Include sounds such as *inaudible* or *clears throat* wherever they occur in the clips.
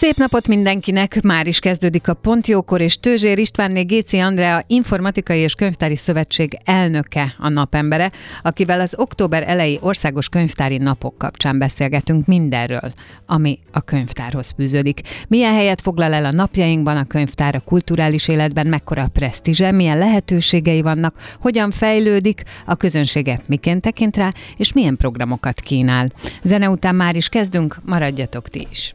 Szép napot mindenkinek! Már is kezdődik a Pontjókor, és Tőzsér Istvánné Géci Andrea Informatikai és Könyvtári Szövetség elnöke a napembere, akivel az október elejé országos könyvtári napok kapcsán beszélgetünk mindenről, ami a könyvtárhoz fűződik. Milyen helyet foglal el a napjainkban a könyvtár a kulturális életben, mekkora a presztízse, milyen lehetőségei vannak, hogyan fejlődik, a közönsége miként tekint rá, és milyen programokat kínál. Zene után már is kezdünk, maradjatok ti is!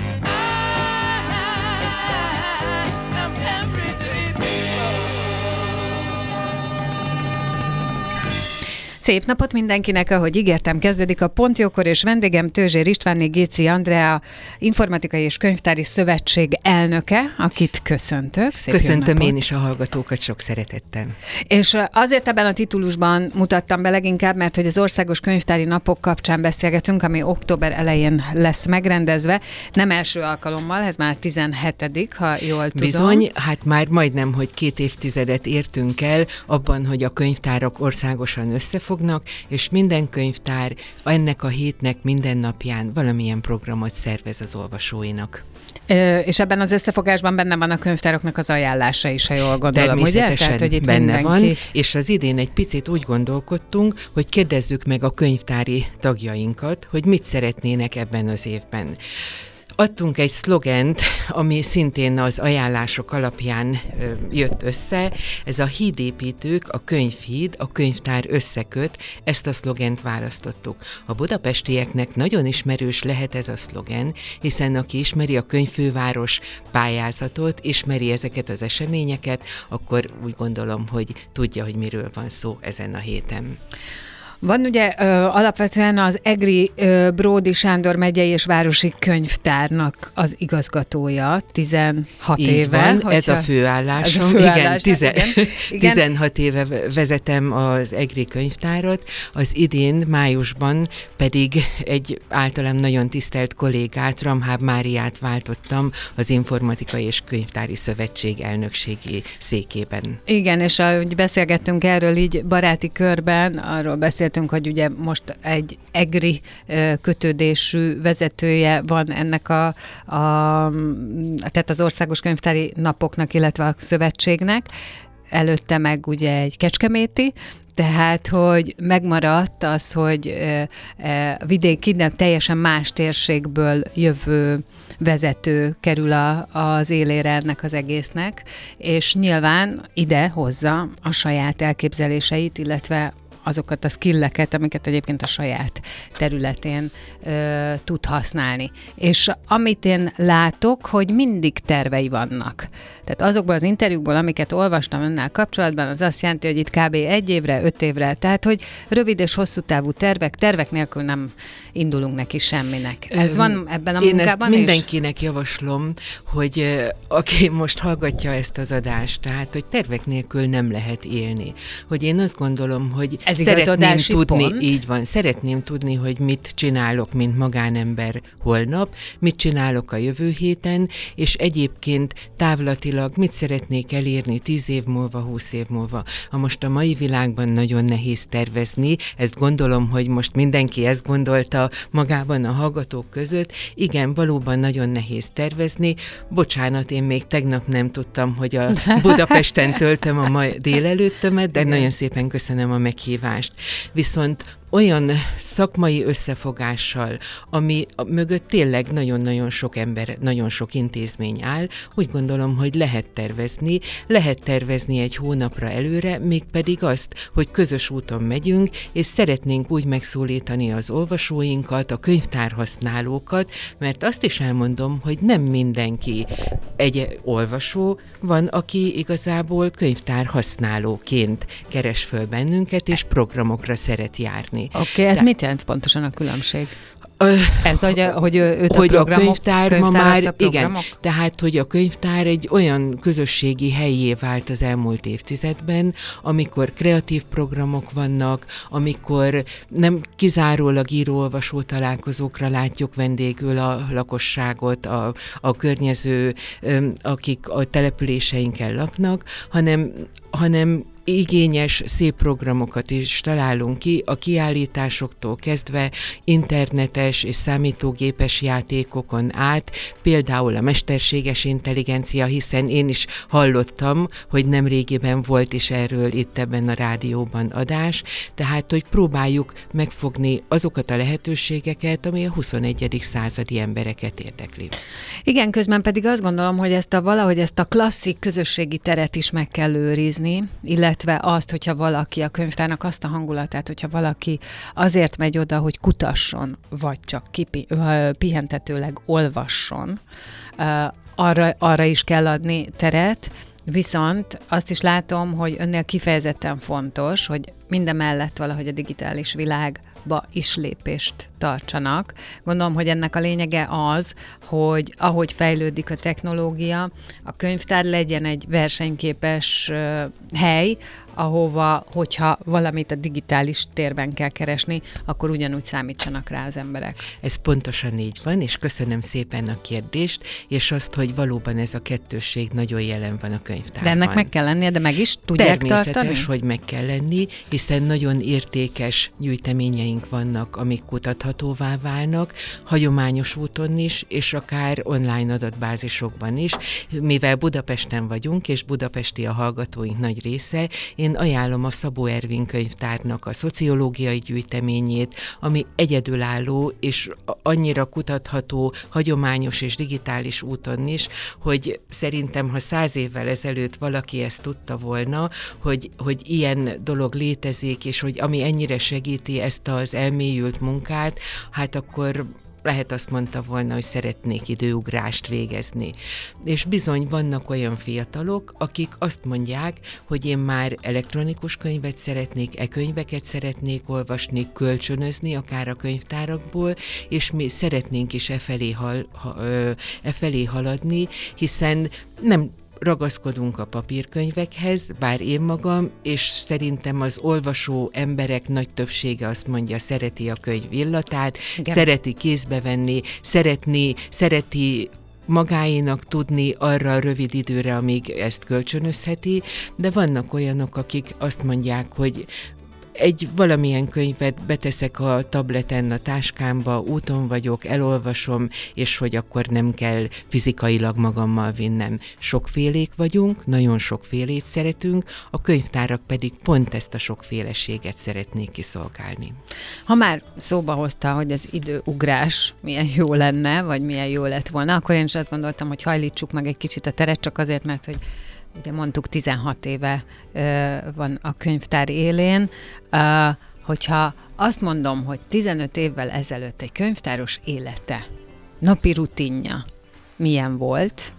Szép napot mindenkinek, ahogy ígértem, kezdődik a Pontjókor, és vendégem Tőzsér Istvánné Géci Andrea, Informatikai és Könyvtári Szövetség elnöke, akit köszöntök. Szép Köszöntöm én is a hallgatókat sok szeretettel. És azért ebben a titulusban mutattam be leginkább, mert hogy az Országos Könyvtári Napok kapcsán beszélgetünk, ami október elején lesz megrendezve. Nem első alkalommal, ez már 17 ha jól tudom. Bizony, hát már majdnem, hogy két évtizedet értünk el abban, hogy a könyvtárak országosan összefognak, összefognak, és minden könyvtár ennek a hétnek minden napján valamilyen programot szervez az olvasóinak. Ö, és ebben az összefogásban benne van a könyvtároknak az ajánlása is, ha jól gondolom, ugye? Tehát, hogy itt benne mindenki... van, és az idén egy picit úgy gondolkodtunk, hogy kérdezzük meg a könyvtári tagjainkat, hogy mit szeretnének ebben az évben. Adtunk egy szlogent, ami szintén az ajánlások alapján jött össze. Ez a hídépítők, a könyvhíd, a könyvtár összeköt, ezt a szlogent választottuk. A budapestieknek nagyon ismerős lehet ez a szlogen, hiszen aki ismeri a könyvfőváros pályázatot, ismeri ezeket az eseményeket, akkor úgy gondolom, hogy tudja, hogy miről van szó ezen a héten. Van ugye ö, alapvetően az EGRI ö, Bródi Sándor megyei és városi könyvtárnak az igazgatója, 16 Így éve. Van, ez a főállásom. Ez a főállás, igen, tize, igen, igen. *laughs* 16 éve vezetem az EGRI könyvtárat, az idén májusban pedig egy általam nagyon tisztelt kollégát, Ramháb Máriát váltottam az Informatikai és Könyvtári Szövetség elnökségi székében. Igen, és ahogy beszélgettünk erről így baráti körben, arról beszélt beszéltünk, hogy ugye most egy EGRI kötődésű vezetője van ennek a, a tehát az Országos Könyvtári Napoknak, illetve a szövetségnek, előtte meg ugye egy kecskeméti, tehát, hogy megmaradt az, hogy vidék nem teljesen más térségből jövő vezető kerül a, az élére ennek az egésznek, és nyilván ide hozza a saját elképzeléseit, illetve azokat a skilleket, amiket egyébként a saját területén ö, tud használni. És amit én látok, hogy mindig tervei vannak. Tehát azokból az interjúkból, amiket olvastam önnel kapcsolatban, az azt jelenti, hogy itt kb. egy évre, öt évre, tehát hogy rövid és hosszú távú tervek, tervek nélkül nem indulunk neki semminek. Ez van ebben a Én munkában ezt mindenkinek is? javaslom, hogy aki most hallgatja ezt az adást, tehát hogy tervek nélkül nem lehet élni. Hogy én azt gondolom, hogy Ez szeretném tudni, pont. így van, szeretném tudni, hogy mit csinálok, mint magánember holnap, mit csinálok a jövő héten, és egyébként távlatilag mit szeretnék elérni tíz év múlva, húsz év múlva. Ha most a mai világban nagyon nehéz tervezni, ezt gondolom, hogy most mindenki ezt gondolta magában a hallgatók között, igen, valóban nagyon nehéz tervezni. Bocsánat, én még tegnap nem tudtam, hogy a *laughs* Budapesten töltöm a mai délelőttömet, de igen. nagyon szépen köszönöm a meghívást. Viszont olyan szakmai összefogással, ami mögött tényleg nagyon-nagyon sok ember, nagyon sok intézmény áll, úgy gondolom, hogy lehet tervezni, lehet tervezni egy hónapra előre, mégpedig azt, hogy közös úton megyünk, és szeretnénk úgy megszólítani az olvasóinkat, a könyvtárhasználókat, mert azt is elmondom, hogy nem mindenki egy olvasó, van, aki igazából könyvtárhasználóként keres föl bennünket, és programokra szeret járni. Oké, okay, ez De... mit jelent pontosan a különbség? Ez, hogy, hogy őt hogy a, a könyvtár ma már, igen, tehát, hogy a könyvtár egy olyan közösségi helyé vált az elmúlt évtizedben, amikor kreatív programok vannak, amikor nem kizárólag író-olvasó találkozókra látjuk vendégül a lakosságot, a, a környező, akik a településeinken laknak, hanem hanem igényes, szép programokat is találunk ki, a kiállításoktól kezdve internetes és számítógépes játékokon át, például a mesterséges intelligencia, hiszen én is hallottam, hogy nem régiben volt is erről itt ebben a rádióban adás, tehát, hogy próbáljuk megfogni azokat a lehetőségeket, ami a 21. századi embereket érdekli. Igen, közben pedig azt gondolom, hogy ezt a valahogy ezt a klasszik közösségi teret is meg kell őrizni, illetve illetve azt, hogyha valaki a könyvtárnak azt a hangulatát, hogyha valaki azért megy oda, hogy kutasson, vagy csak kipi, pihentetőleg olvasson, arra, arra is kell adni teret, Viszont azt is látom, hogy önnél kifejezetten fontos, hogy minden mellett valahogy a digitális világba is lépést tartsanak. Gondolom, hogy ennek a lényege az, hogy ahogy fejlődik a technológia, a könyvtár legyen egy versenyképes hely, ahova, hogyha valamit a digitális térben kell keresni, akkor ugyanúgy számítsanak rá az emberek. Ez pontosan így van, és köszönöm szépen a kérdést, és azt, hogy valóban ez a kettősség nagyon jelen van a könyvtárban. De ennek meg kell lennie, de meg is tudják Természetes, tartani? hogy meg kell lenni, hiszen nagyon értékes gyűjteményeink vannak, amik kutathatóvá válnak, hagyományos úton is, és akár online adatbázisokban is. Mivel Budapesten vagyunk, és budapesti a hallgatóink nagy része, én ajánlom a Szabó Ervin könyvtárnak a szociológiai gyűjteményét, ami egyedülálló és annyira kutatható, hagyományos és digitális úton is, hogy szerintem, ha száz évvel ezelőtt valaki ezt tudta volna, hogy, hogy ilyen dolog létezik, és hogy ami ennyire segíti ezt az elmélyült munkát, hát akkor lehet azt mondta volna, hogy szeretnék időugrást végezni. És bizony vannak olyan fiatalok, akik azt mondják, hogy én már elektronikus könyvet szeretnék, e-könyveket szeretnék olvasni, kölcsönözni, akár a könyvtárakból, és mi szeretnénk is e felé, hal, ha, e haladni, hiszen nem ragaszkodunk a papírkönyvekhez, bár én magam, és szerintem az olvasó emberek nagy többsége azt mondja, szereti a könyv illatát, Igen. szereti kézbe venni, szeretni, szereti magáénak tudni arra a rövid időre, amíg ezt kölcsönözheti, de vannak olyanok, akik azt mondják, hogy egy valamilyen könyvet beteszek a tableten, a táskámba, úton vagyok, elolvasom, és hogy akkor nem kell fizikailag magammal vinnem. Sokfélék vagyunk, nagyon sokfélét szeretünk, a könyvtárak pedig pont ezt a sokféleséget szeretnék kiszolgálni. Ha már szóba hozta, hogy az időugrás milyen jó lenne, vagy milyen jó lett volna, akkor én is azt gondoltam, hogy hajlítsuk meg egy kicsit a teret, csak azért, mert hogy ugye mondtuk 16 éve van a könyvtár élén, hogyha azt mondom, hogy 15 évvel ezelőtt egy könyvtáros élete, napi rutinja milyen volt,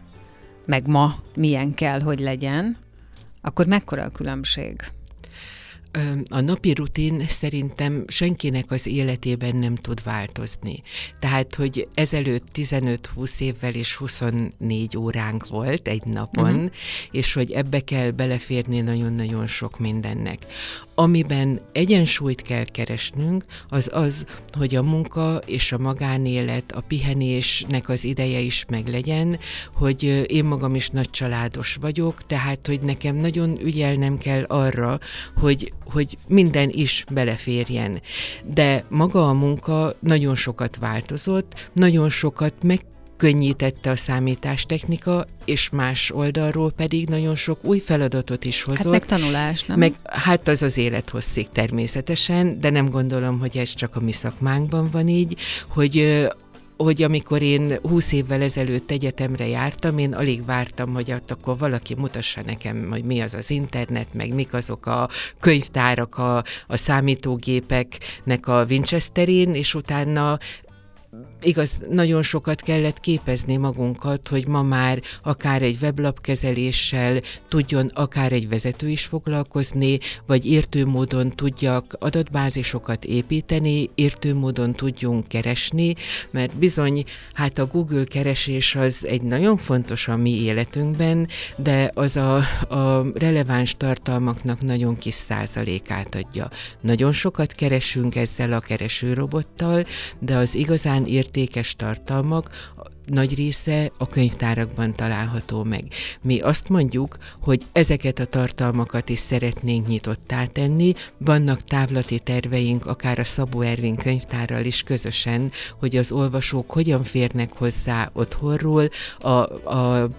meg ma milyen kell, hogy legyen, akkor mekkora a különbség? A napi rutin szerintem senkinek az életében nem tud változni. Tehát, hogy ezelőtt 15-20 évvel és 24 óránk volt egy napon, uh-huh. és hogy ebbe kell beleférni nagyon-nagyon sok mindennek. Amiben egyensúlyt kell keresnünk, az az, hogy a munka és a magánélet, a pihenésnek az ideje is meglegyen, hogy én magam is nagy családos vagyok, tehát, hogy nekem nagyon ügyelnem kell arra, hogy, hogy minden is beleférjen. De maga a munka nagyon sokat változott, nagyon sokat meg könnyítette a számítástechnika, és más oldalról pedig nagyon sok új feladatot is hozott. Hát meg tanulás, nem? Meg, hát az az élet hosszig természetesen, de nem gondolom, hogy ez csak a mi szakmánkban van így, hogy hogy amikor én 20 évvel ezelőtt egyetemre jártam, én alig vártam, hogy akkor valaki mutassa nekem, hogy mi az az internet, meg mik azok a könyvtárak a, a számítógépeknek a Winchesterén, és utána igaz, nagyon sokat kellett képezni magunkat, hogy ma már akár egy weblap kezeléssel tudjon akár egy vezető is foglalkozni, vagy értő módon tudjak adatbázisokat építeni, értő módon tudjunk keresni, mert bizony, hát a Google keresés az egy nagyon fontos a mi életünkben, de az a, a releváns tartalmaknak nagyon kis százalékát adja. Nagyon sokat keresünk ezzel a keresőrobottal, de az igazán igazán értékes tartalmak nagy része a könyvtárakban található meg. Mi azt mondjuk, hogy ezeket a tartalmakat is szeretnénk nyitottá tenni, vannak távlati terveink, akár a Szabó Ervin könyvtárral is közösen, hogy az olvasók hogyan férnek hozzá otthonról, a, a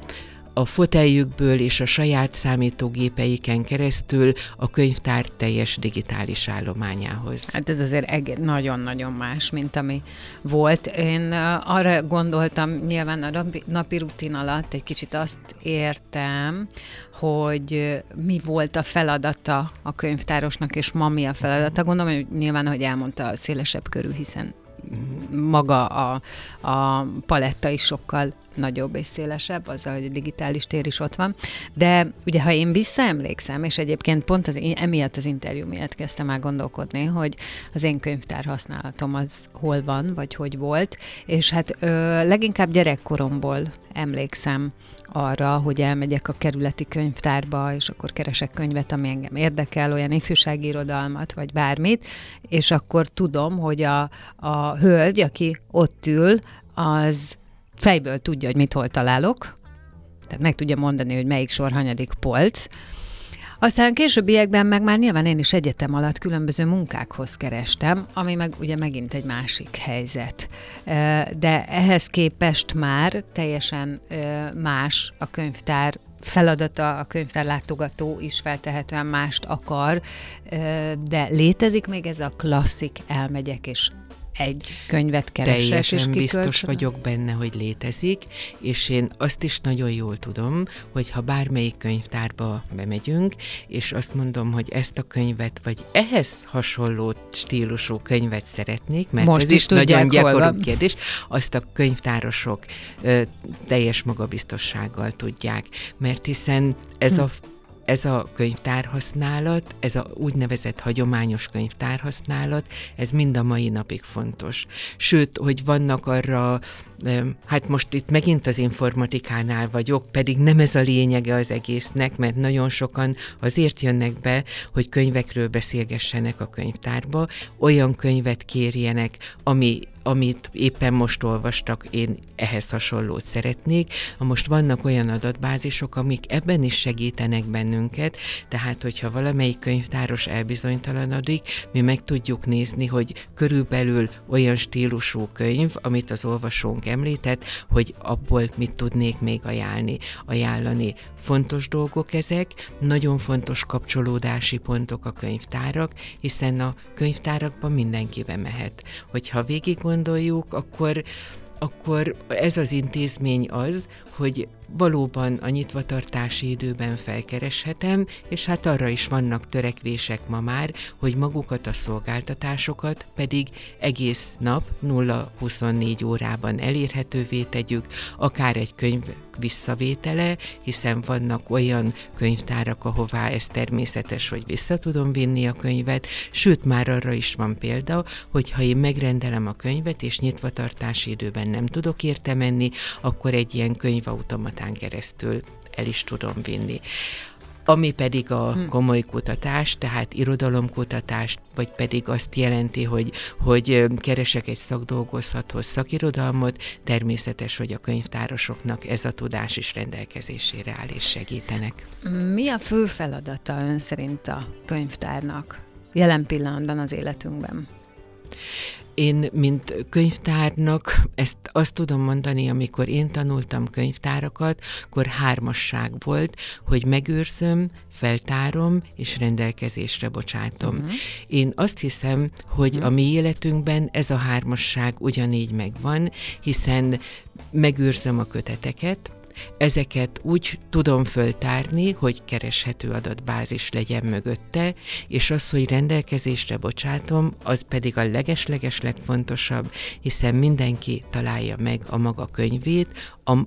a foteljükből és a saját számítógépeiken keresztül a könyvtár teljes digitális állományához. Hát ez azért nagyon-nagyon más, mint ami volt. Én arra gondoltam, nyilván a napi rutin alatt egy kicsit azt értem, hogy mi volt a feladata a könyvtárosnak, és ma mi a feladata. Gondolom, hogy nyilván, hogy elmondta, a szélesebb körül, hiszen maga a, a paletta is sokkal nagyobb és szélesebb, azzal, hogy a digitális tér is ott van. De ugye, ha én visszaemlékszem, és egyébként pont az, emiatt az interjú miatt kezdtem el gondolkodni, hogy az én könyvtár használatom az hol van, vagy hogy volt, és hát ö, leginkább gyerekkoromból emlékszem arra, hogy elmegyek a kerületi könyvtárba, és akkor keresek könyvet, ami engem érdekel, olyan ifjúsági irodalmat, vagy bármit, és akkor tudom, hogy a, a hölgy, aki ott ül, az fejből tudja, hogy mit hol találok, tehát meg tudja mondani, hogy melyik sor hanyadik polc, aztán későbbiekben meg már nyilván én is egyetem alatt különböző munkákhoz kerestem, ami meg ugye megint egy másik helyzet. De ehhez képest már teljesen más a könyvtár feladata, a könyvtár látogató is feltehetően mást akar, de létezik még ez a klasszik elmegyek és egy könyvet keresek, Teljesen és biztos vagyok benne, hogy létezik, és én azt is nagyon jól tudom, hogy ha bármelyik könyvtárba bemegyünk, és azt mondom, hogy ezt a könyvet, vagy ehhez hasonló stílusú könyvet szeretnék, mert Most ez is, is nagyon gyakori kérdés, azt a könyvtárosok ö, teljes magabiztossággal tudják, mert hiszen ez hm. a ez a könyvtárhasználat, ez a úgynevezett hagyományos könyvtárhasználat, ez mind a mai napig fontos. Sőt, hogy vannak arra hát most itt megint az informatikánál vagyok, pedig nem ez a lényege az egésznek, mert nagyon sokan azért jönnek be, hogy könyvekről beszélgessenek a könyvtárba, olyan könyvet kérjenek, ami, amit éppen most olvastak, én ehhez hasonlót szeretnék. Ha most vannak olyan adatbázisok, amik ebben is segítenek bennünket, tehát hogyha valamelyik könyvtáros elbizonytalanodik, mi meg tudjuk nézni, hogy körülbelül olyan stílusú könyv, amit az olvasónk említett, hogy abból mit tudnék még ajánlni, ajánlani. Fontos dolgok ezek, nagyon fontos kapcsolódási pontok a könyvtárak, hiszen a könyvtárakban mindenki bemehet. Hogyha végig gondoljuk, akkor akkor ez az intézmény az, hogy valóban a nyitvatartási időben felkereshetem, és hát arra is vannak törekvések ma már, hogy magukat a szolgáltatásokat pedig egész nap 0-24 órában elérhetővé tegyük, akár egy könyv visszavétele, hiszen vannak olyan könyvtárak, ahová ez természetes, hogy vissza tudom vinni a könyvet, sőt már arra is van példa, hogy ha én megrendelem a könyvet, és nyitvatartási időben nem tudok érte menni, akkor egy ilyen könyvautomatán keresztül el is tudom vinni. Ami pedig a hm. komoly kutatás, tehát irodalomkutatást, vagy pedig azt jelenti, hogy, hogy keresek egy szakdolgozathoz szakirodalmot, természetes, hogy a könyvtárosoknak ez a tudás is rendelkezésére áll és segítenek. Mi a fő feladata ön szerint a könyvtárnak jelen pillanatban az életünkben? Én, mint könyvtárnak, ezt azt tudom mondani, amikor én tanultam könyvtárakat, akkor hármasság volt, hogy megőrzöm, feltárom és rendelkezésre bocsátom. Uh-huh. Én azt hiszem, hogy uh-huh. a mi életünkben ez a hármasság ugyanígy megvan, hiszen megőrzöm a köteteket, Ezeket úgy tudom föltárni, hogy kereshető adatbázis legyen mögötte, és az, hogy rendelkezésre bocsátom, az pedig a legesleges legfontosabb, hiszen mindenki találja meg a maga könyvét,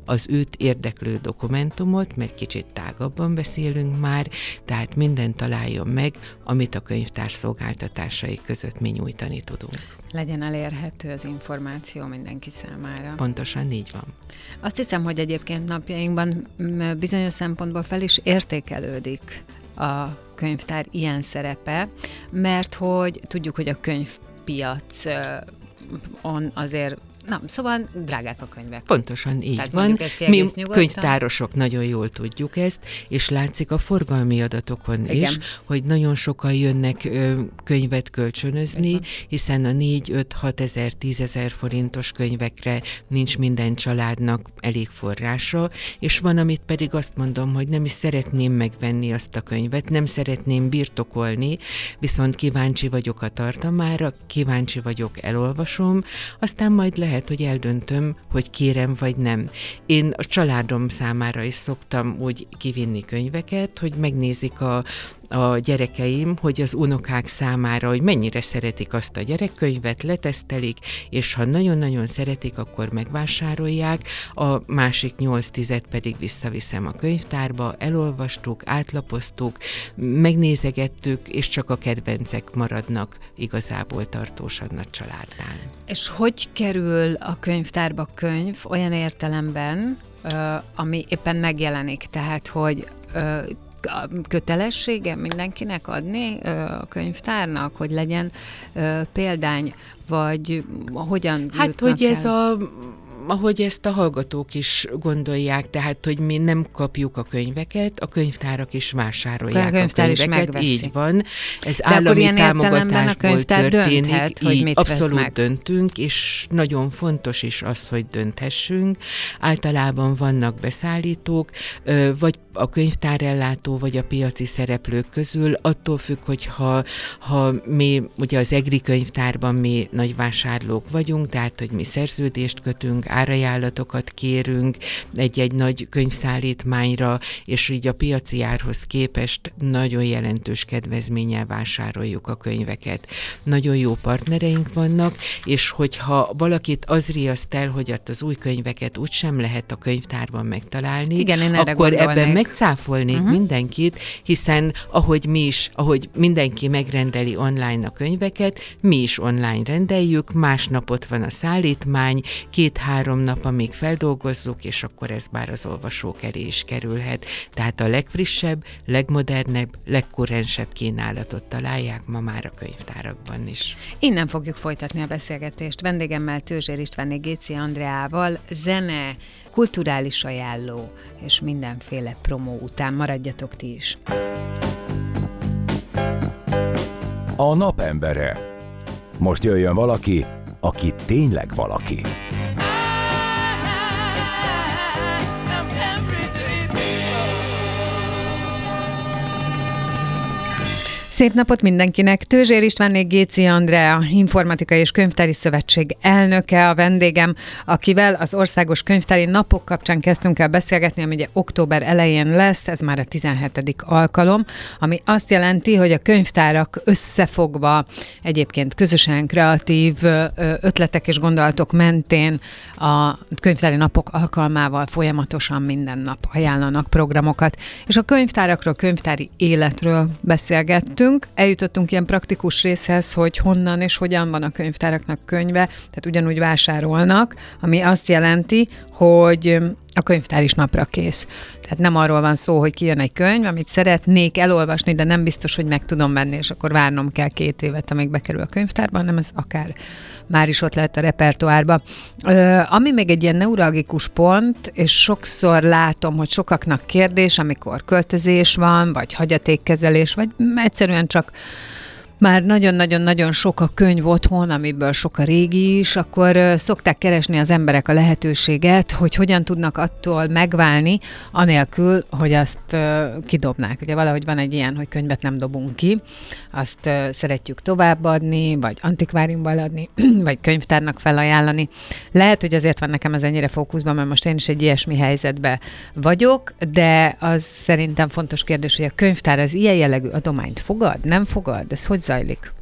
az őt érdeklő dokumentumot, mert kicsit tágabban beszélünk már, tehát minden találjon meg, amit a könyvtár szolgáltatásai között mi nyújtani tudunk. Legyen elérhető az információ mindenki számára. Pontosan így van. Azt hiszem, hogy egyébként napjainkban bizonyos szempontból fel is értékelődik a könyvtár ilyen szerepe, mert hogy tudjuk, hogy a könyvpiac on azért Na, szóval drágák a könyvek. Pontosan így Tehát van. Mi könyvtárosok nagyon jól tudjuk ezt, és látszik a forgalmi adatokon Igen. is, hogy nagyon sokan jönnek ö, könyvet kölcsönözni, Igen. hiszen a 4-5-6 ezer, 10 ezer forintos könyvekre nincs minden családnak elég forrása, és van, amit pedig azt mondom, hogy nem is szeretném megvenni azt a könyvet, nem szeretném birtokolni, viszont kíváncsi vagyok a tartamára, kíváncsi vagyok, elolvasom, aztán majd lehet lehet, hogy eldöntöm, hogy kérem vagy nem. Én a családom számára is szoktam úgy kivinni könyveket, hogy megnézik a, a gyerekeim, hogy az unokák számára, hogy mennyire szeretik azt a gyerekkönyvet, letesztelik, és ha nagyon-nagyon szeretik, akkor megvásárolják, a másik nyolc tizet pedig visszaviszem a könyvtárba, elolvastuk, átlapoztuk, megnézegettük, és csak a kedvencek maradnak igazából tartósan a családnál. És hogy kerül a könyvtárba könyv olyan értelemben, ami éppen megjelenik, tehát hogy kötelessége mindenkinek adni a könyvtárnak, hogy legyen példány, vagy hogyan Hát, hogy ez el? a ahogy ezt a hallgatók is gondolják, tehát, hogy mi nem kapjuk a könyveket, a könyvtárak is vásárolják a, a könyveket, is így van. Ez De állami támogatásból történik, dönthet, így hogy mit abszolút döntünk, és nagyon fontos is az, hogy dönthessünk. Általában vannak beszállítók, vagy a könyvtárellátó vagy a piaci szereplők közül, attól függ, hogy ha, ha mi, ugye az EGRI könyvtárban mi nagy vásárlók vagyunk, tehát hogy mi szerződést kötünk, árajánlatokat kérünk egy-egy nagy könyvszállítmányra, és így a piaci árhoz képest nagyon jelentős kedvezménnyel vásároljuk a könyveket. Nagyon jó partnereink vannak, és hogyha valakit az riaszt el, hogy az új könyveket úgysem lehet a könyvtárban megtalálni, Igen, én akkor gondolnék. Ebben megcáfolnék uh-huh. mindenkit, hiszen ahogy mi is, ahogy mindenki megrendeli online a könyveket, mi is online rendeljük, másnap ott van a szállítmány, két-három nap, amíg feldolgozzuk, és akkor ez már az olvasók elé is kerülhet. Tehát a legfrissebb, legmodernebb, legkurrensebb kínálatot találják ma már a könyvtárakban is. Innen fogjuk folytatni a beszélgetést. Vendégemmel Tőzsér István Géci Andreával zene, kulturális ajánló és mindenféle promó után. Maradjatok ti is! A napembere. Most jöjjön valaki, aki tényleg valaki. Szép napot mindenkinek! Tőzsér Istvánnék Géci Andrea, Informatikai és Könyvtári Szövetség elnöke, a vendégem, akivel az Országos Könyvtári Napok kapcsán kezdtünk el beszélgetni, ami ugye október elején lesz, ez már a 17. alkalom, ami azt jelenti, hogy a könyvtárak összefogva egyébként közösen kreatív ötletek és gondolatok mentén a könyvtári napok alkalmával folyamatosan minden nap ajánlanak programokat. És a könyvtárakról, könyvtári életről beszélgettünk, eljutottunk, eljutottunk ilyen praktikus részhez, hogy honnan és hogyan van a könyvtáraknak könyve, tehát ugyanúgy vásárolnak, ami azt jelenti, hogy a könyvtár is napra kész. Tehát nem arról van szó, hogy kijön egy könyv, amit szeretnék elolvasni, de nem biztos, hogy meg tudom venni, és akkor várnom kell két évet, amíg bekerül a könyvtárba, hanem ez akár már is ott lehet a repertoárba. Ö, ami még egy ilyen neuralgikus pont, és sokszor látom, hogy sokaknak kérdés, amikor költözés van, vagy hagyatékkezelés, vagy egyszerűen csak már nagyon-nagyon-nagyon sok a könyv otthon, amiből sok a régi is, akkor szokták keresni az emberek a lehetőséget, hogy hogyan tudnak attól megválni, anélkül, hogy azt kidobnák. Ugye valahogy van egy ilyen, hogy könyvet nem dobunk ki, azt szeretjük továbbadni, vagy antikváriumban adni, *clears throat* vagy könyvtárnak felajánlani. Lehet, hogy azért van nekem ez ennyire fókuszban, mert most én is egy ilyesmi helyzetben vagyok, de az szerintem fontos kérdés, hogy a könyvtár az ilyen jellegű adományt fogad, nem fogad? Ez hogy zajlik?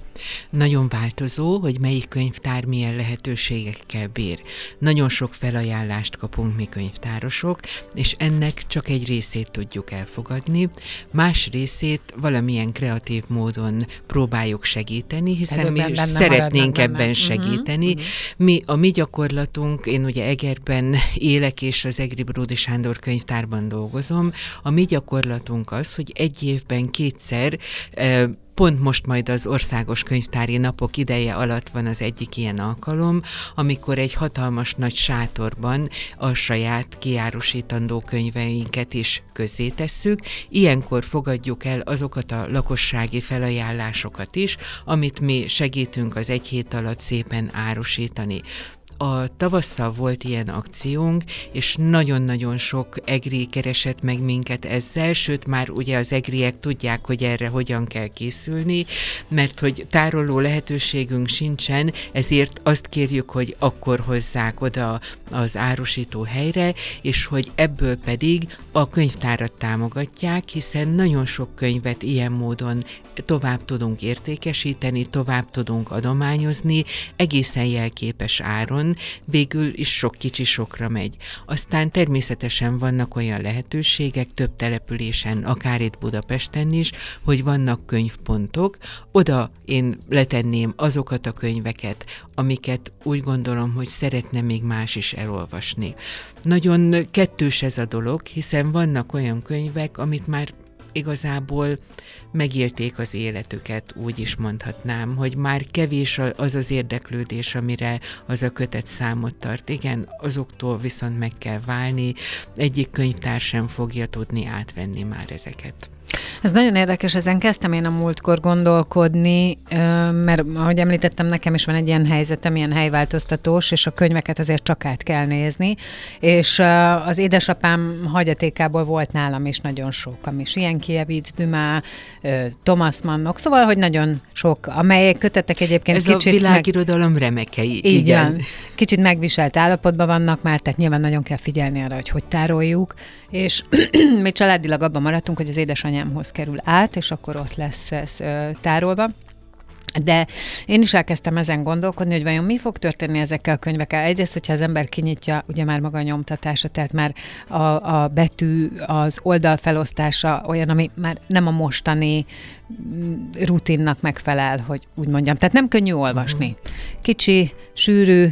Nagyon változó, hogy melyik könyvtár milyen lehetőségekkel bír. Nagyon sok felajánlást kapunk mi könyvtárosok, és ennek csak egy részét tudjuk elfogadni, más részét valamilyen kreatív módon próbáljuk segíteni, hiszen Előben mi szeretnénk ebben benne. Mhm, segíteni. Uh-huh, Mi, a mi gyakorlatunk, én ugye Egerben élek, és az Egri Bródi Sándor könyvtárban dolgozom, a mi gyakorlatunk az, hogy egy évben kétszer eh, Pont most majd az országos könyvtári napok ideje alatt van az egyik ilyen alkalom, amikor egy hatalmas nagy sátorban a saját kiárusítandó könyveinket is közzétesszük. Ilyenkor fogadjuk el azokat a lakossági felajánlásokat is, amit mi segítünk az egy hét alatt szépen árusítani. A tavasszal volt ilyen akciónk, és nagyon-nagyon sok egri keresett meg minket ezzel, sőt már ugye az egriek tudják, hogy erre hogyan kell készülni, mert hogy tároló lehetőségünk sincsen, ezért azt kérjük, hogy akkor hozzák oda az árusító helyre, és hogy ebből pedig a könyvtárat támogatják, hiszen nagyon sok könyvet ilyen módon tovább tudunk értékesíteni, tovább tudunk adományozni, egészen jelképes áron, végül is sok kicsi sokra megy. Aztán természetesen vannak olyan lehetőségek több településen, akár itt Budapesten is, hogy vannak könyvpontok, oda én letenném azokat a könyveket, amiket úgy gondolom, hogy szeretne még más is elolvasni. Nagyon kettős ez a dolog, hiszen vannak olyan könyvek, amit már igazából megélték az életüket, úgy is mondhatnám, hogy már kevés az az érdeklődés, amire az a kötet számot tart. Igen, azoktól viszont meg kell válni, egyik könyvtár sem fogja tudni átvenni már ezeket. Ez nagyon érdekes, ezen kezdtem én a múltkor gondolkodni, mert ahogy említettem, nekem is van egy ilyen helyzetem, ilyen helyváltoztatós, és a könyveket azért csak át kell nézni, és az édesapám hagyatékából volt nálam is nagyon sok, ami Kievic, Dümá, Thomas Mannok, szóval, hogy nagyon sok, amelyek kötetek egyébként Ez kicsit... a világirodalom meg... remekei. Igen. igen. Kicsit megviselt állapotban vannak már, tehát nyilván nagyon kell figyelni arra, hogy hogy tároljuk, és *clears throat* mi családilag abban maradtunk, hogy az édesanyámhoz kerül át, és akkor ott lesz ez tárolva. De én is elkezdtem ezen gondolkodni, hogy vajon mi fog történni ezekkel a könyvekkel. Egyrészt, hogyha az ember kinyitja, ugye már maga a nyomtatása, tehát már a, a betű, az oldal felosztása olyan, ami már nem a mostani mm, rutinnak megfelel, hogy úgy mondjam. Tehát nem könnyű olvasni. Mhm. Kicsi, sűrű,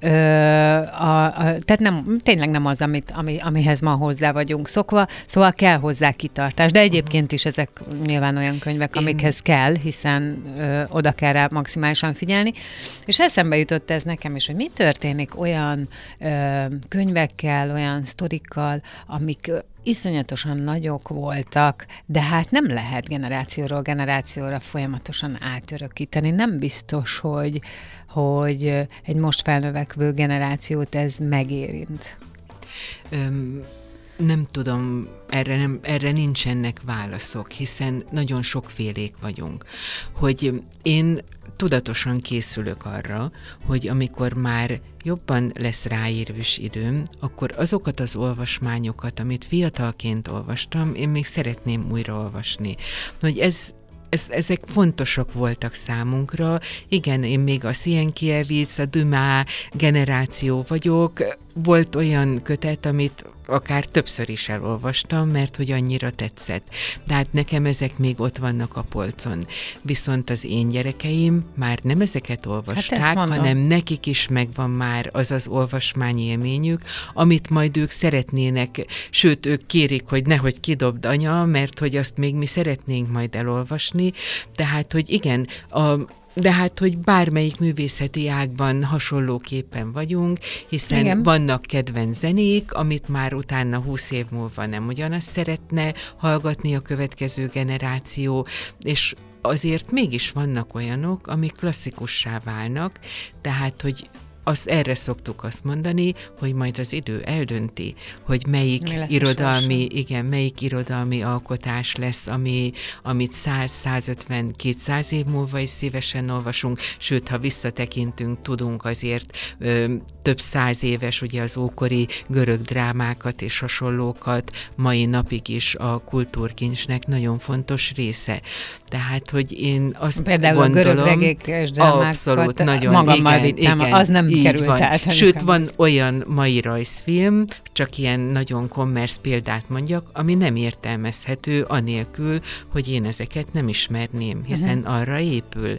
Ö, a, a, tehát nem, tényleg nem az, amit, ami, amihez ma hozzá vagyunk szokva, szóval kell hozzá kitartás. De egyébként is ezek nyilván olyan könyvek, amikhez kell, hiszen ö, oda kell rá maximálisan figyelni. És eszembe jutott ez nekem is, hogy mi történik olyan ö, könyvekkel, olyan sztorikkal, amik iszonyatosan nagyok voltak, de hát nem lehet generációról generációra folyamatosan átörökíteni. Nem biztos, hogy, hogy egy most felnövekvő generációt ez megérint. Um nem tudom, erre, nem, erre nincsenek válaszok, hiszen nagyon sokfélék vagyunk. Hogy én tudatosan készülök arra, hogy amikor már jobban lesz ráérős időm, akkor azokat az olvasmányokat, amit fiatalként olvastam, én még szeretném újraolvasni. Hogy ez ez, ezek fontosak voltak számunkra. Igen, én még a Sienkievic, a Dümá generáció vagyok. Volt olyan kötet, amit akár többször is elolvastam, mert hogy annyira tetszett. De hát nekem ezek még ott vannak a polcon. Viszont az én gyerekeim már nem ezeket olvasták, hát hanem nekik is megvan már az az olvasmány élményük, amit majd ők szeretnének, sőt, ők kérik, hogy nehogy kidobd anya, mert hogy azt még mi szeretnénk majd elolvasni. Tehát, hogy igen, a, de hát, hogy bármelyik művészeti ágban hasonlóképpen vagyunk, hiszen Igen. vannak kedvenc zenék, amit már utána húsz év múlva nem ugyanazt szeretne hallgatni a következő generáció, és azért mégis vannak olyanok, amik klasszikussá válnak, tehát, hogy azt erre szoktuk azt mondani, hogy majd az idő eldönti, hogy melyik irodalmi, igen, melyik irodalmi alkotás lesz, ami, amit 100-150-200 év múlva is szívesen olvasunk, sőt, ha visszatekintünk, tudunk azért ö, több száz éves, ugye az ókori görög drámákat és hasonlókat mai napig is a kultúrkincsnek nagyon fontos része. Tehát, hogy én azt Például gondolom... a görög drámákat abszolút, nagyon, magammal igen, vittem, igen, az nem így került van. át. Sőt, van olyan mai rajzfilm, csak ilyen nagyon kommersz példát mondjak, ami nem értelmezhető anélkül, hogy én ezeket nem ismerném, hiszen uh-huh. arra épül.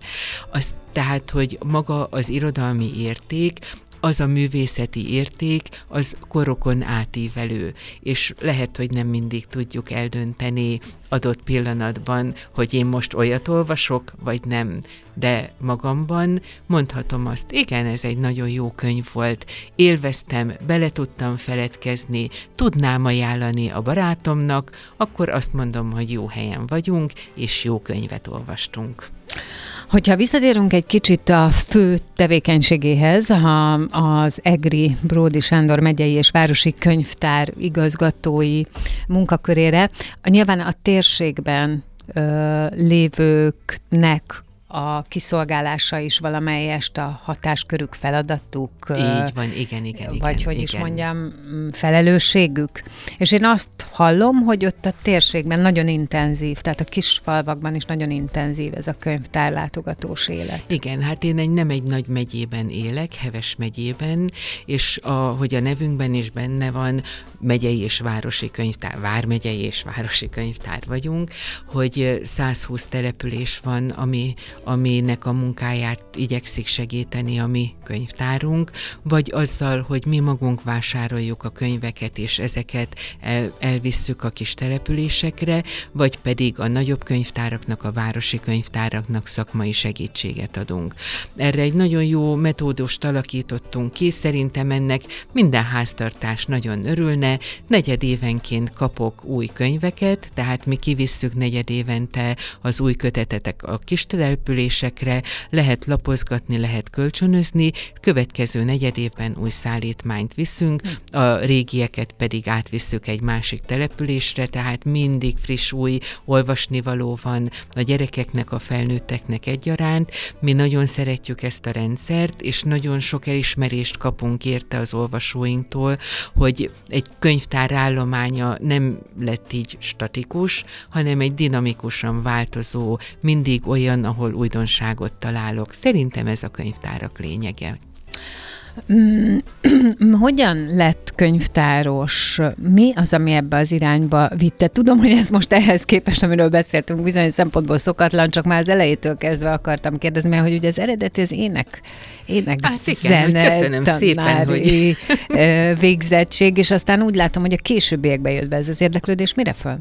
Az tehát, hogy maga az irodalmi érték, az a művészeti érték, az korokon átívelő, és lehet, hogy nem mindig tudjuk eldönteni adott pillanatban, hogy én most olyat olvasok, vagy nem. De magamban mondhatom azt, igen, ez egy nagyon jó könyv volt, élveztem, bele tudtam feledkezni, tudnám ajánlani a barátomnak, akkor azt mondom, hogy jó helyen vagyunk, és jó könyvet olvastunk. Hogyha visszatérünk egy kicsit a fő tevékenységéhez, ha az EGRI Bródi Sándor megyei és városi könyvtár igazgatói munkakörére, nyilván a térségben ö, lévőknek a kiszolgálása is valamelyest a hatáskörük, feladatuk. Így van, igen, igen, Vagy igen, hogy igen. is mondjam, felelősségük. És én azt hallom, hogy ott a térségben nagyon intenzív, tehát a kis falvakban is nagyon intenzív ez a könyvtár látogatós élet. Igen, hát én egy, nem egy nagy megyében élek, Heves megyében, és a, hogy a nevünkben is benne van, megyei és városi könyvtár, vármegyei és városi könyvtár vagyunk, hogy 120 település van, ami aminek a munkáját igyekszik segíteni a mi könyvtárunk, vagy azzal, hogy mi magunk vásároljuk a könyveket, és ezeket el, elvisszük a kis településekre, vagy pedig a nagyobb könyvtáraknak, a városi könyvtáraknak szakmai segítséget adunk. Erre egy nagyon jó metódust alakítottunk ki, szerintem ennek minden háztartás nagyon örülne, negyedévenként kapok új könyveket, tehát mi kivisszük negyedévente az új kötetetek a kis településekre, településekre, lehet lapozgatni, lehet kölcsönözni, következő negyed évben új szállítmányt viszünk, a régieket pedig átvisszük egy másik településre, tehát mindig friss új olvasnivaló van a gyerekeknek, a felnőtteknek egyaránt. Mi nagyon szeretjük ezt a rendszert, és nagyon sok elismerést kapunk érte az olvasóinktól, hogy egy könyvtár állománya nem lett így statikus, hanem egy dinamikusan változó, mindig olyan, ahol újdonságot találok. Szerintem ez a könyvtárak lényege. Mm, *clears throat* hogyan lett könyvtáros? Mi az, ami ebbe az irányba vitte? Tudom, hogy ez most ehhez képest, amiről beszéltünk, bizonyos szempontból szokatlan, csak már az elejétől kezdve akartam kérdezni, mert hogy ugye az eredeti az ének, ének hát igen, zene, köszönöm szépen, hogy... *laughs* végzettség, és aztán úgy látom, hogy a későbbiekben jött be ez az érdeklődés. Mire föl?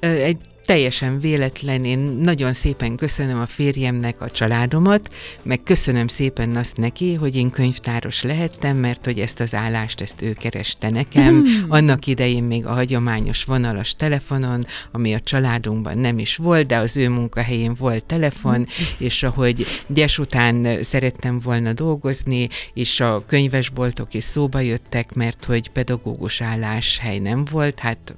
Egy teljesen véletlen, én nagyon szépen köszönöm a férjemnek a családomat, meg köszönöm szépen azt neki, hogy én könyvtáros lehettem, mert hogy ezt az állást, ezt ő kereste nekem. Hmm. Annak idején még a hagyományos vonalas telefonon, ami a családunkban nem is volt, de az ő munkahelyén volt telefon, hmm. és ahogy gyes után szerettem volna dolgozni, és a könyvesboltok is szóba jöttek, mert hogy pedagógus álláshely nem volt, hát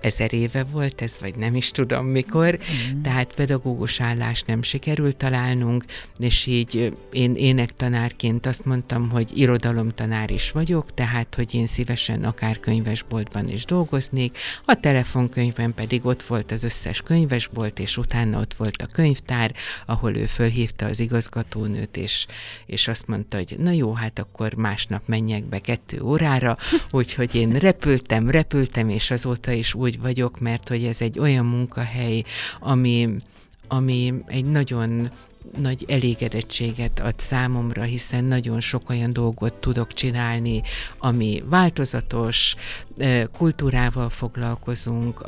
ezer éve volt ez, vagy nem is tudom mikor, mm. tehát pedagógus állást nem sikerült találnunk, és így én énektanárként azt mondtam, hogy irodalomtanár is vagyok, tehát hogy én szívesen akár könyvesboltban is dolgoznék, a telefonkönyvben pedig ott volt az összes könyvesbolt, és utána ott volt a könyvtár, ahol ő fölhívta az igazgatónőt, és, és azt mondta, hogy na jó, hát akkor másnap menjek be kettő órára, úgyhogy én repültem, repültem, és azóta is úgy vagyok, mert hogy ez egy olyan munkahely, ami, ami egy nagyon nagy elégedettséget ad számomra, hiszen nagyon sok olyan dolgot tudok csinálni, ami változatos, kultúrával foglalkozunk,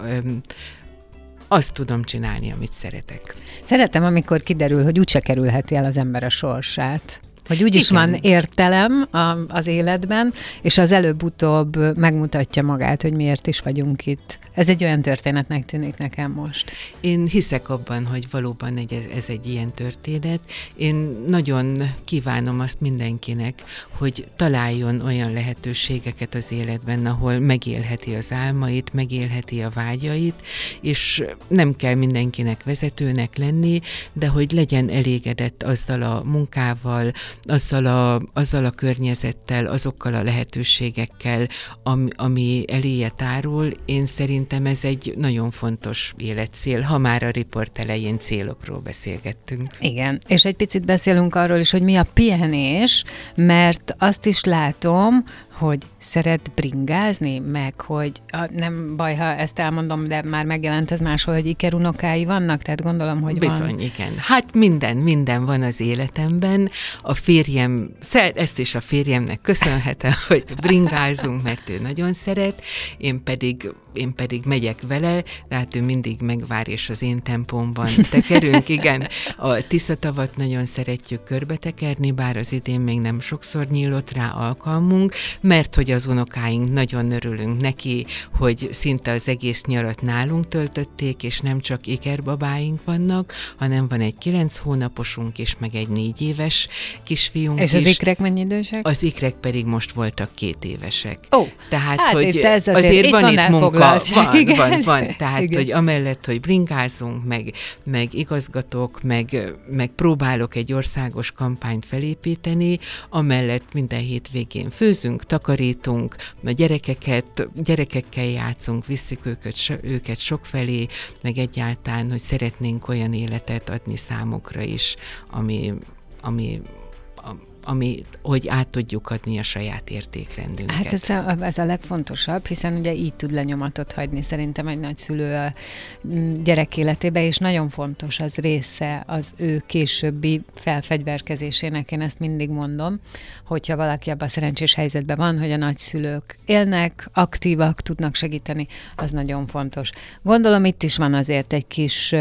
azt tudom csinálni, amit szeretek. Szeretem, amikor kiderül, hogy úgyse kerülheti el az ember a sorsát. Hogy úgyis van értelem az életben, és az előbb-utóbb megmutatja magát, hogy miért is vagyunk itt Ez egy olyan történetnek tűnik nekem most. Én hiszek abban, hogy valóban egy, ez, ez egy ilyen történet. Én nagyon kívánom azt mindenkinek, hogy találjon olyan lehetőségeket az életben, ahol megélheti az álmait, megélheti a vágyait, és nem kell mindenkinek vezetőnek lenni, de hogy legyen elégedett azzal a munkával, azzal a, azzal a környezettel, azokkal a lehetőségekkel, ami, ami eléje tárul. Én szerintem ez egy nagyon fontos életcél, ha már a riport elején célokról beszélgettünk. Igen, és egy picit beszélünk arról is, hogy mi a pihenés, mert azt is látom, hogy szeret bringázni, meg hogy a, nem baj, ha ezt elmondom, de már megjelent ez máshol, hogy ikerunokái vannak, tehát gondolom, hogy Bizony, van. igen. Hát minden, minden van az életemben. A férjem, ezt is a férjemnek köszönhetem, *laughs* hogy bringázunk, mert ő nagyon szeret, én pedig, én pedig megyek vele, de hát ő mindig megvár, és az én tempomban tekerünk. *laughs* Igen, a Tiszatavat nagyon szeretjük körbetekerni, bár az idén még nem sokszor nyílott rá alkalmunk, mert hogy az unokáink nagyon örülünk neki, hogy szinte az egész nyarat nálunk töltötték, és nem csak ikerbabáink vannak, hanem van egy kilenc hónaposunk is, meg egy négy éves kisfiunk És is. az ikrek mennyi idősek? Az ikrek pedig most voltak két évesek. Ó, Tehát, hát hogy itt ez azért, azért itt van, van itt munka, van, Igen. van, van. Tehát, Igen. hogy amellett, hogy bringázunk, meg, meg igazgatok, meg, meg próbálok egy országos kampányt felépíteni, amellett minden hétvégén főzünk, takarítunk, a gyerekeket, gyerekekkel játszunk, visszük őket, őket sokfelé, meg egyáltalán, hogy szeretnénk olyan életet adni számukra is, ami, ami ami, hogy át tudjuk adni a saját értékrendünket. Hát ez a, ez a legfontosabb, hiszen ugye így tud lenyomatot hagyni szerintem egy nagyszülő a mm, gyerek életébe, és nagyon fontos az része az ő későbbi felfegyverkezésének, én ezt mindig mondom, hogyha valaki abban a szerencsés helyzetben van, hogy a nagyszülők élnek, aktívak, tudnak segíteni, az nagyon fontos. Gondolom itt is van azért egy kis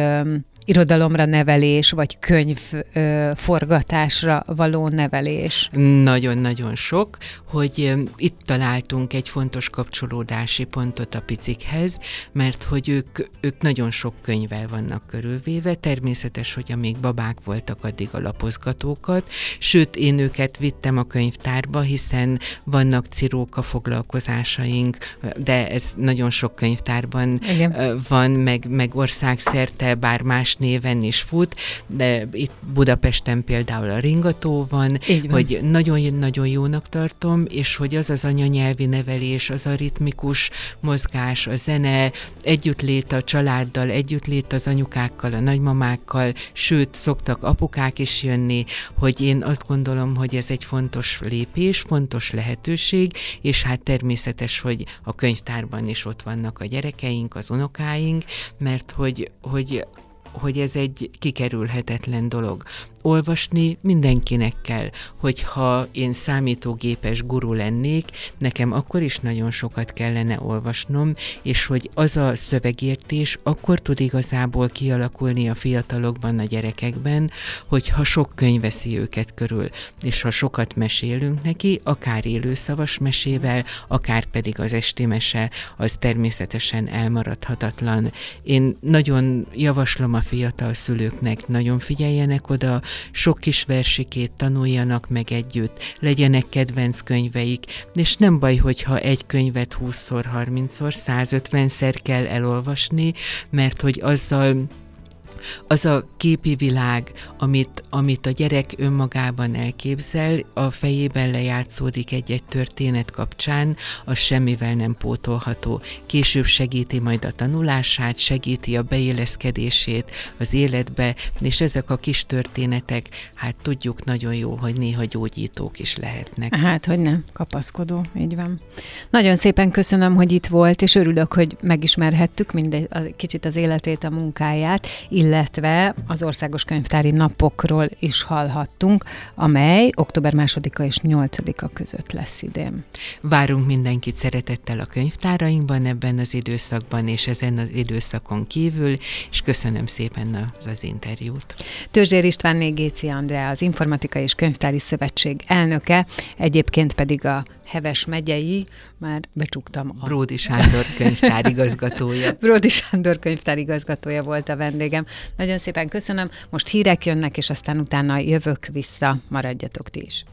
irodalomra nevelés, vagy könyv ö, forgatásra való nevelés. Nagyon-nagyon sok, hogy itt találtunk egy fontos kapcsolódási pontot a picikhez, mert hogy ők, ők nagyon sok könyvvel vannak körülvéve, természetes, hogy amíg babák voltak, addig a lapozgatókat, sőt, én őket vittem a könyvtárba, hiszen vannak ciróka foglalkozásaink, de ez nagyon sok könyvtárban Igen. van, meg, meg országszerte, bár más néven is fut, de itt Budapesten például a ringató van, van. hogy nagyon-nagyon jónak tartom, és hogy az az anyanyelvi nevelés, az a ritmikus mozgás, a zene, együttlét a családdal, együttlét az anyukákkal, a nagymamákkal, sőt, szoktak apukák is jönni, hogy én azt gondolom, hogy ez egy fontos lépés, fontos lehetőség, és hát természetes, hogy a könyvtárban is ott vannak a gyerekeink, az unokáink, mert hogy, hogy hogy ez egy kikerülhetetlen dolog. Olvasni mindenkinek kell, hogyha én számítógépes guru lennék, nekem akkor is nagyon sokat kellene olvasnom, és hogy az a szövegértés akkor tud igazából kialakulni a fiatalokban, a gyerekekben, hogyha sok könyv veszi őket körül, és ha sokat mesélünk neki, akár élőszavas mesével, akár pedig az esti az természetesen elmaradhatatlan. Én nagyon javaslom a fiatal szülőknek, nagyon figyeljenek oda, sok kis versikét tanuljanak meg együtt, legyenek kedvenc könyveik, és nem baj, hogyha egy könyvet 20-szor, 30-szor, 150-szer kell elolvasni, mert hogy azzal az a képi világ, amit, amit a gyerek önmagában elképzel, a fejében lejátszódik egy-egy történet kapcsán, az semmivel nem pótolható. Később segíti majd a tanulását, segíti a beilleszkedését az életbe, és ezek a kis történetek, hát tudjuk nagyon jó, hogy néha gyógyítók is lehetnek. Hát, hogy nem, kapaszkodó, így van. Nagyon szépen köszönöm, hogy itt volt, és örülök, hogy megismerhettük mindegy, a, kicsit az életét, a munkáját, illetve illetve az Országos Könyvtári Napokról is hallhattunk, amely október 2-a és 8-a között lesz idén. Várunk mindenkit szeretettel a könyvtárainkban ebben az időszakban és ezen az időszakon kívül, és köszönöm szépen az, az interjút. Tőzsér István Géci Andrea, az Informatikai és Könyvtári Szövetség elnöke, egyébként pedig a Heves megyei, már becsuktam a... Bródi Sándor könyvtárigazgatója. *laughs* Bródi Sándor könyvtárigazgatója volt a vendégem. Nagyon szépen köszönöm. Most hírek jönnek, és aztán utána jövök vissza. Maradjatok ti is.